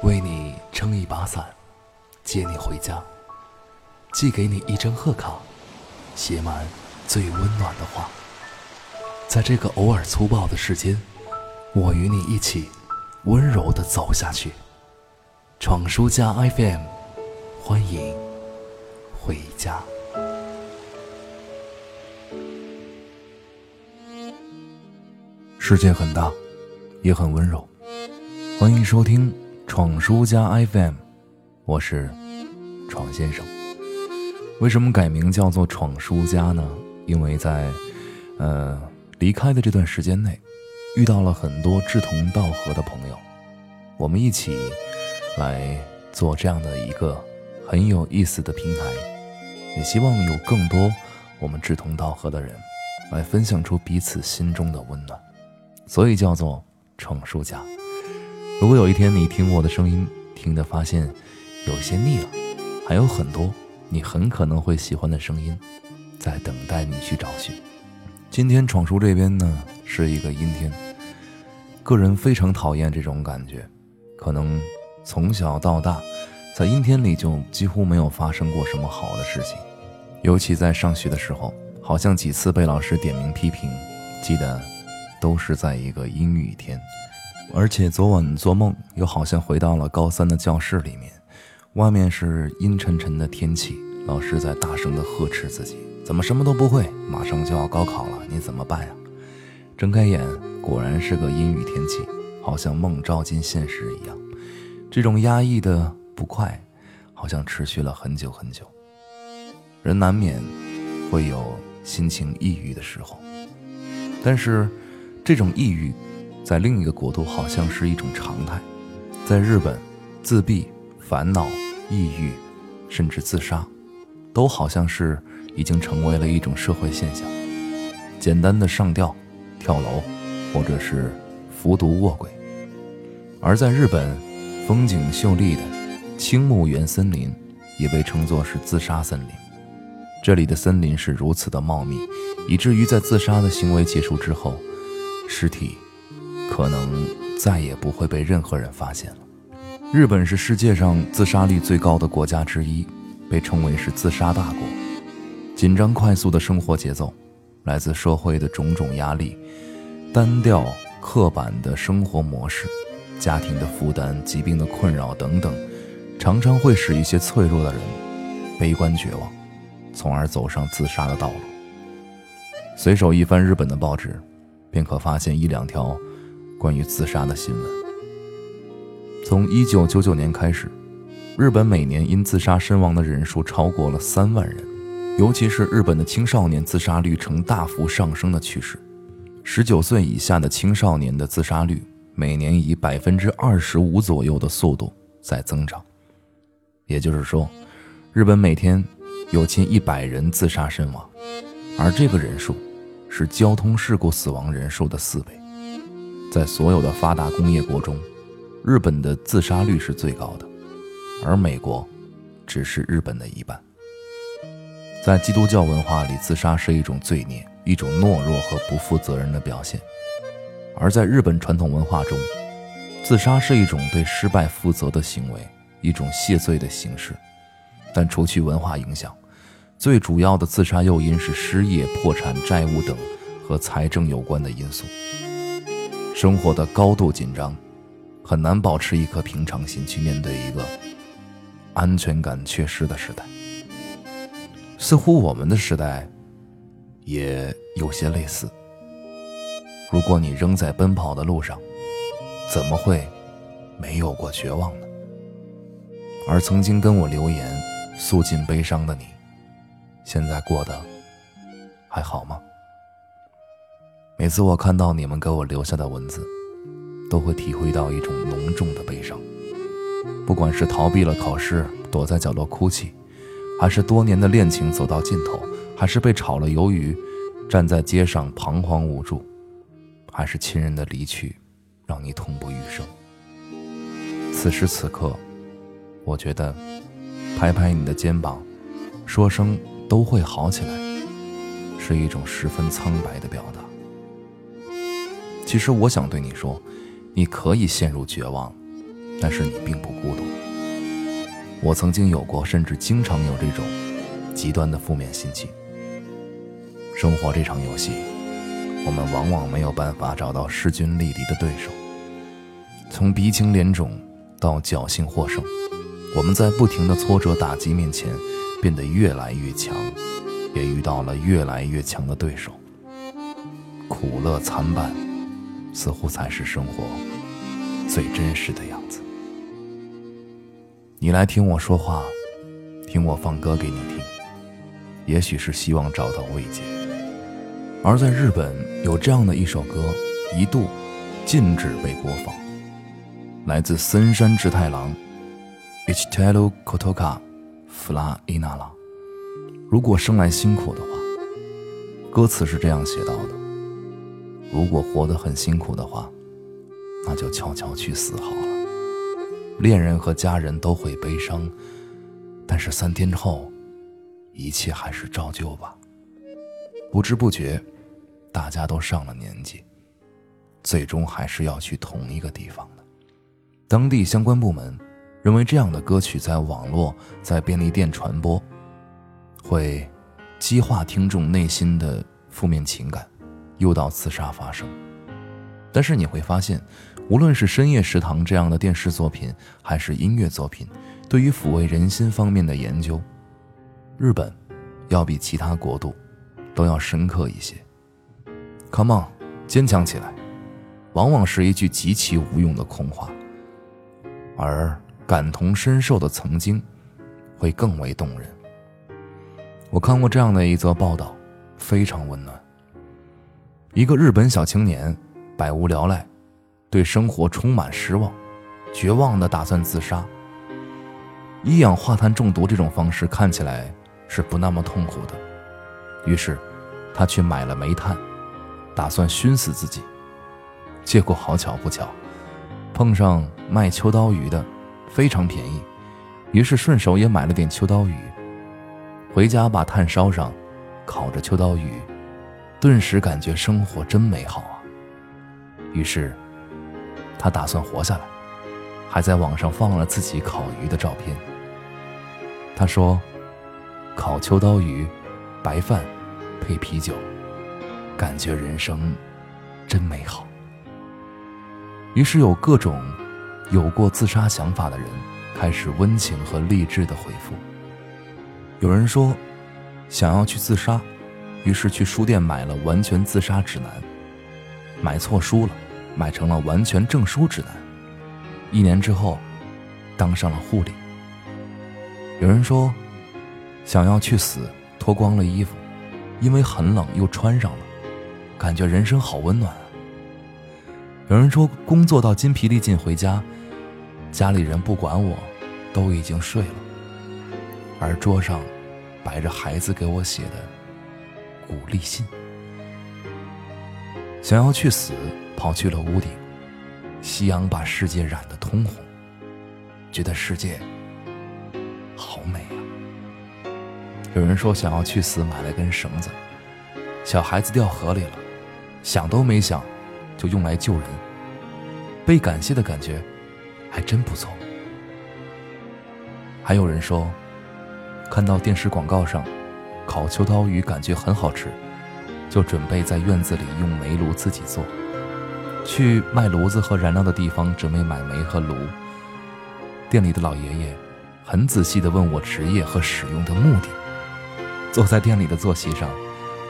为你撑一把伞，接你回家，寄给你一张贺卡，写满最温暖的话。在这个偶尔粗暴的世间，我与你一起温柔的走下去。闯书家 FM，欢迎回家。世界很大，也很温柔。欢迎收听闯书家 FM，我是闯先生。为什么改名叫做闯书家呢？因为在呃离开的这段时间内，遇到了很多志同道合的朋友，我们一起来做这样的一个很有意思的平台，也希望有更多我们志同道合的人来分享出彼此心中的温暖。所以叫做闯书家。如果有一天你听我的声音听得发现有些腻了，还有很多你很可能会喜欢的声音在等待你去找寻。今天闯叔这边呢是一个阴天，个人非常讨厌这种感觉。可能从小到大，在阴天里就几乎没有发生过什么好的事情，尤其在上学的时候，好像几次被老师点名批评。记得。都是在一个阴雨天，而且昨晚做梦又好像回到了高三的教室里面，外面是阴沉沉的天气，老师在大声的呵斥自己：“怎么什么都不会？马上就要高考了，你怎么办呀？”睁开眼，果然是个阴雨天气，好像梦照进现实一样。这种压抑的不快，好像持续了很久很久。人难免会有心情抑郁的时候，但是。这种抑郁，在另一个国度好像是一种常态。在日本，自闭、烦恼、抑郁，甚至自杀，都好像是已经成为了一种社会现象。简单的上吊、跳楼，或者是服毒卧轨。而在日本，风景秀丽的青木原森林，也被称作是自杀森林。这里的森林是如此的茂密，以至于在自杀的行为结束之后。尸体可能再也不会被任何人发现了。日本是世界上自杀率最高的国家之一，被称为是自杀大国。紧张快速的生活节奏，来自社会的种种压力，单调刻板的生活模式，家庭的负担、疾病的困扰等等，常常会使一些脆弱的人悲观绝望，从而走上自杀的道路。随手一翻日本的报纸。便可发现一两条关于自杀的新闻。从一九九九年开始，日本每年因自杀身亡的人数超过了三万人，尤其是日本的青少年自杀率呈大幅上升的趋势。十九岁以下的青少年的自杀率每年以百分之二十五左右的速度在增长，也就是说，日本每天有近一百人自杀身亡，而这个人数。是交通事故死亡人数的四倍，在所有的发达工业国中，日本的自杀率是最高的，而美国只是日本的一半。在基督教文化里，自杀是一种罪孽，一种懦弱和不负责任的表现；而在日本传统文化中，自杀是一种对失败负责的行为，一种谢罪的形式。但除去文化影响。最主要的自杀诱因是失业、破产、债务等和财政有关的因素。生活的高度紧张，很难保持一颗平常心去面对一个安全感缺失的时代。似乎我们的时代也有些类似。如果你仍在奔跑的路上，怎么会没有过绝望呢？而曾经跟我留言、诉尽悲伤的你。现在过得还好吗？每次我看到你们给我留下的文字，都会体会到一种浓重的悲伤。不管是逃避了考试，躲在角落哭泣，还是多年的恋情走到尽头，还是被炒了鱿鱼，站在街上彷徨无助，还是亲人的离去，让你痛不欲生。此时此刻，我觉得拍拍你的肩膀，说声。都会好起来，是一种十分苍白的表达。其实我想对你说，你可以陷入绝望，但是你并不孤独。我曾经有过，甚至经常有这种极端的负面心情。生活这场游戏，我们往往没有办法找到势均力敌的对手。从鼻青脸肿到侥幸获胜，我们在不停的挫折打击面前变得越来越强，也遇到了越来越强的对手。苦乐参半，似乎才是生活最真实的样子。你来听我说话，听我放歌给你听，也许是希望找到慰藉。而在日本，有这样的一首歌，一度禁止被播放，来自森山直太郎，Ichitaro Kotoka Fla Inara。如果生来辛苦的话，歌词是这样写到的：如果活得很辛苦的话，那就悄悄去死好了。恋人和家人都会悲伤，但是三天后，一切还是照旧吧。不知不觉，大家都上了年纪，最终还是要去同一个地方的。当地相关部门认为这样的歌曲在网络、在便利店传播，会激化听众内心的负面情感，诱导自杀发生。但是你会发现。无论是深夜食堂这样的电视作品，还是音乐作品，对于抚慰人心方面的研究，日本要比其他国度都要深刻一些。Come on，坚强起来，往往是一句极其无用的空话，而感同身受的曾经会更为动人。我看过这样的一则报道，非常温暖。一个日本小青年百无聊赖。对生活充满失望，绝望的打算自杀。一氧化碳中毒这种方式看起来是不那么痛苦的，于是他去买了煤炭，打算熏死自己。结果好巧不巧，碰上卖秋刀鱼的，非常便宜，于是顺手也买了点秋刀鱼。回家把炭烧上，烤着秋刀鱼，顿时感觉生活真美好啊。于是。他打算活下来，还在网上放了自己烤鱼的照片。他说：“烤秋刀鱼，白饭配啤酒，感觉人生真美好。”于是有各种有过自杀想法的人开始温情和励志的回复。有人说想要去自杀，于是去书店买了《完全自杀指南》，买错书了。买成了完全证书指南，一年之后，当上了护理。有人说，想要去死，脱光了衣服，因为很冷又穿上了，感觉人生好温暖。有人说，工作到筋疲力尽回家，家里人不管我，都已经睡了，而桌上摆着孩子给我写的鼓励信。想要去死。跑去了屋顶，夕阳把世界染得通红，觉得世界好美啊。有人说想要去死，买了根绳子，小孩子掉河里了，想都没想就用来救人，被感谢的感觉还真不错。还有人说，看到电视广告上烤秋刀鱼感觉很好吃，就准备在院子里用煤炉自己做。去卖炉子和燃料的地方，准备买煤和炉。店里的老爷爷很仔细地问我职业和使用的目的。坐在店里的坐席上，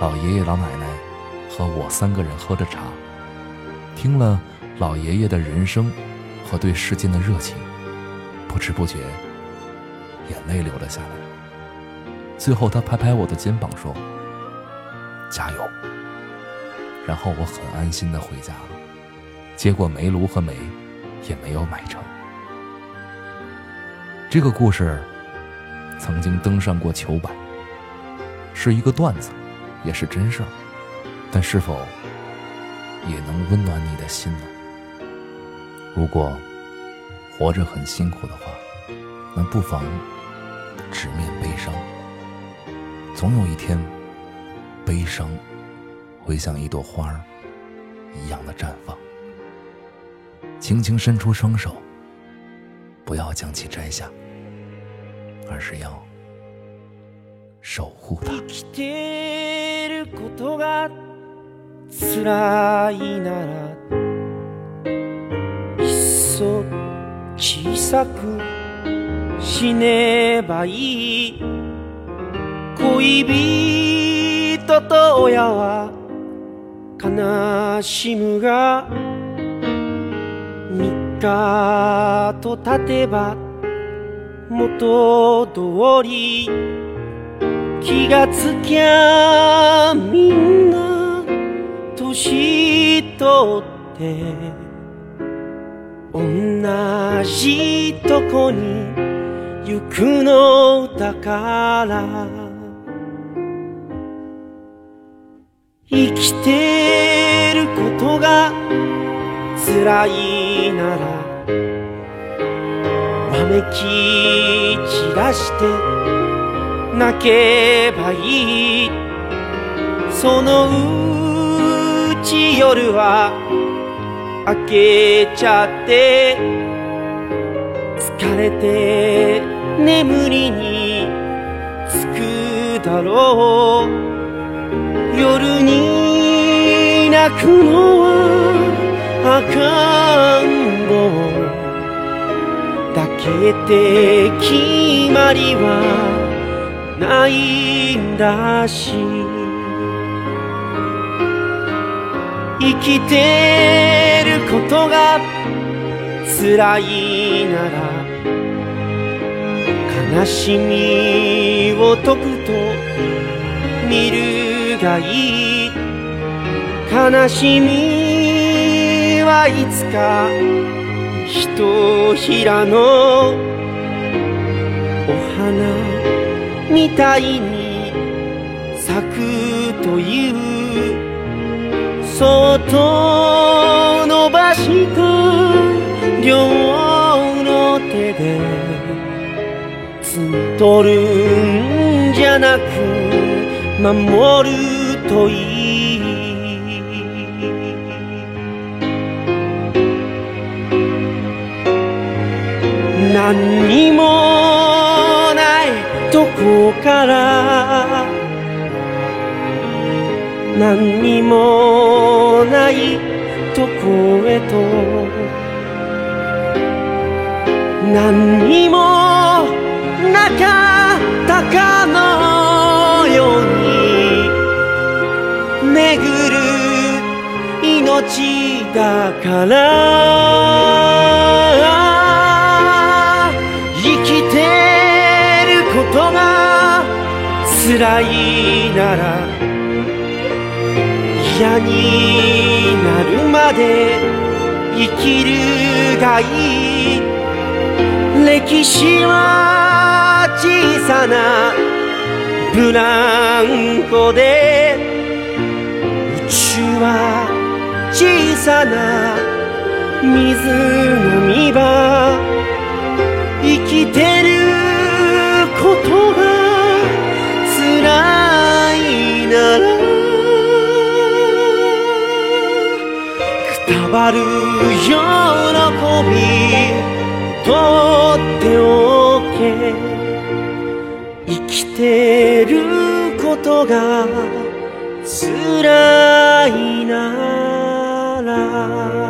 老爷爷、老奶奶和我三个人喝着茶，听了老爷爷的人生和对世间的热情，不知不觉眼泪流了下来。最后，他拍拍我的肩膀说：“加油。”然后我很安心地回家了。结果煤炉和煤也没有买成。这个故事曾经登上过球版，是一个段子，也是真事儿，但是否也能温暖你的心呢？如果活着很辛苦的话，那不妨直面悲伤，总有一天，悲伤会像一朵花儿一样的绽放。轻轻伸出双手， 不要将其摘下，而是要守护它。小さく死ねばいい 恋人と親は悲しむが三日と経てば元通り気がつきゃみんな年取って同じとこに行くのだから。生きてることが辛いならわめき散らして泣けばいい。そのうち夜は開けちゃって疲れて眠りにつくだろう。夜に泣くのは赤ん坊だけって決まりはないんだし。生きてることが辛いなら悲しみを解くと見るがい悲しみはいつかひとひらのお花みたいに咲くというそっと伸ばした両の手で。つんとるんじゃなく守るといい何にもないとこから何にもないとこへと何にもだから生きてることが辛いなら嫌になるまで生きるがいい。歴史は小さなブランコで宇宙は小さな水のみ場生きてることが辛いならばる喜びとっておけ。生きてることが辛いな。time.